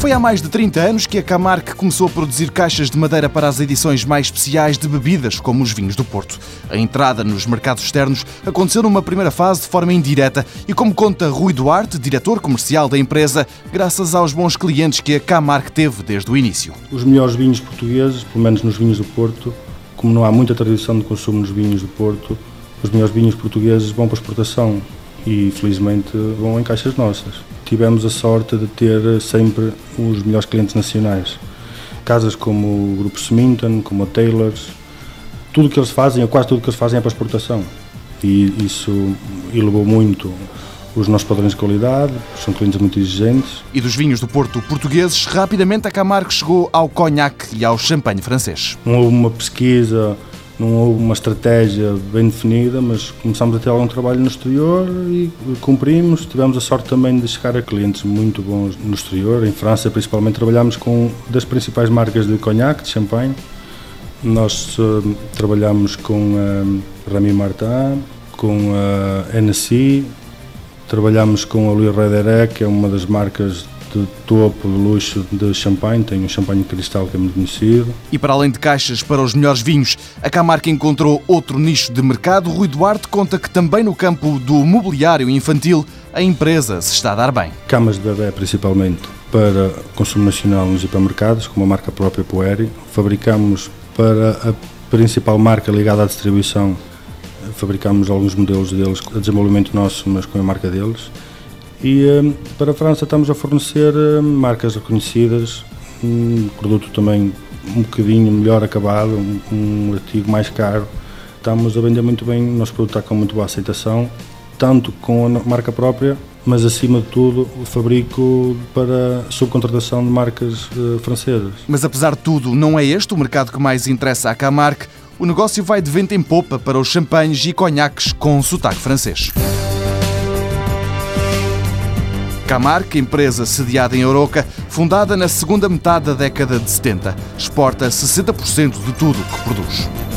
Foi há mais de 30 anos que a Camargue começou a produzir caixas de madeira para as edições mais especiais de bebidas, como os vinhos do Porto. A entrada nos mercados externos aconteceu numa primeira fase de forma indireta e, como conta Rui Duarte, diretor comercial da empresa, graças aos bons clientes que a Camargue teve desde o início. Os melhores vinhos portugueses, pelo menos nos vinhos do Porto, como não há muita tradição de consumo nos vinhos do Porto, os melhores vinhos portugueses vão para exportação e felizmente vão em caixas nossas. Tivemos a sorte de ter sempre os melhores clientes nacionais. Casas como o Grupo Smithon, como a Taylors, tudo o que eles fazem, ou quase tudo o que eles fazem é para exportação. E isso elevou muito os nossos padrões de qualidade, são clientes muito exigentes. E dos vinhos do Porto portugueses, rapidamente a Camargue chegou ao conhaque e ao champanhe francês. Houve uma pesquisa não houve uma estratégia bem definida, mas começámos a ter algum trabalho no exterior e cumprimos. Tivemos a sorte também de chegar a clientes muito bons no exterior. Em França, principalmente, trabalhamos com das principais marcas de conhaque, de champanhe. Nós uh, trabalhamos com a Rami Martin, com a NSI, trabalhamos com a Louis Rederec, que é uma das marcas de topo de luxo de champanhe, tem um champanhe cristal que é muito conhecido. E para além de caixas para os melhores vinhos, a Camarca encontrou outro nicho de mercado. Rui Duarte conta que também no campo do mobiliário infantil a empresa se está a dar bem. Camas de bebê principalmente para consumo nacional nos hipermercados, com uma marca própria Poeri. Fabricamos para a principal marca ligada à distribuição, fabricamos alguns modelos deles, a desenvolvimento nosso, mas com a marca deles e um, para a França estamos a fornecer um, marcas reconhecidas, um produto também um bocadinho melhor acabado, um, um artigo mais caro. Estamos a vender muito bem, o nosso produto está com muito boa aceitação, tanto com a marca própria, mas acima de tudo o fabrico para subcontratação de marcas uh, francesas. Mas apesar de tudo, não é este o mercado que mais interessa à Camargue. O negócio vai de vento em popa para os champanhes e conhaques com sotaque francês. Camargue, empresa sediada em Oroca, fundada na segunda metade da década de 70, exporta 60% de tudo o que produz.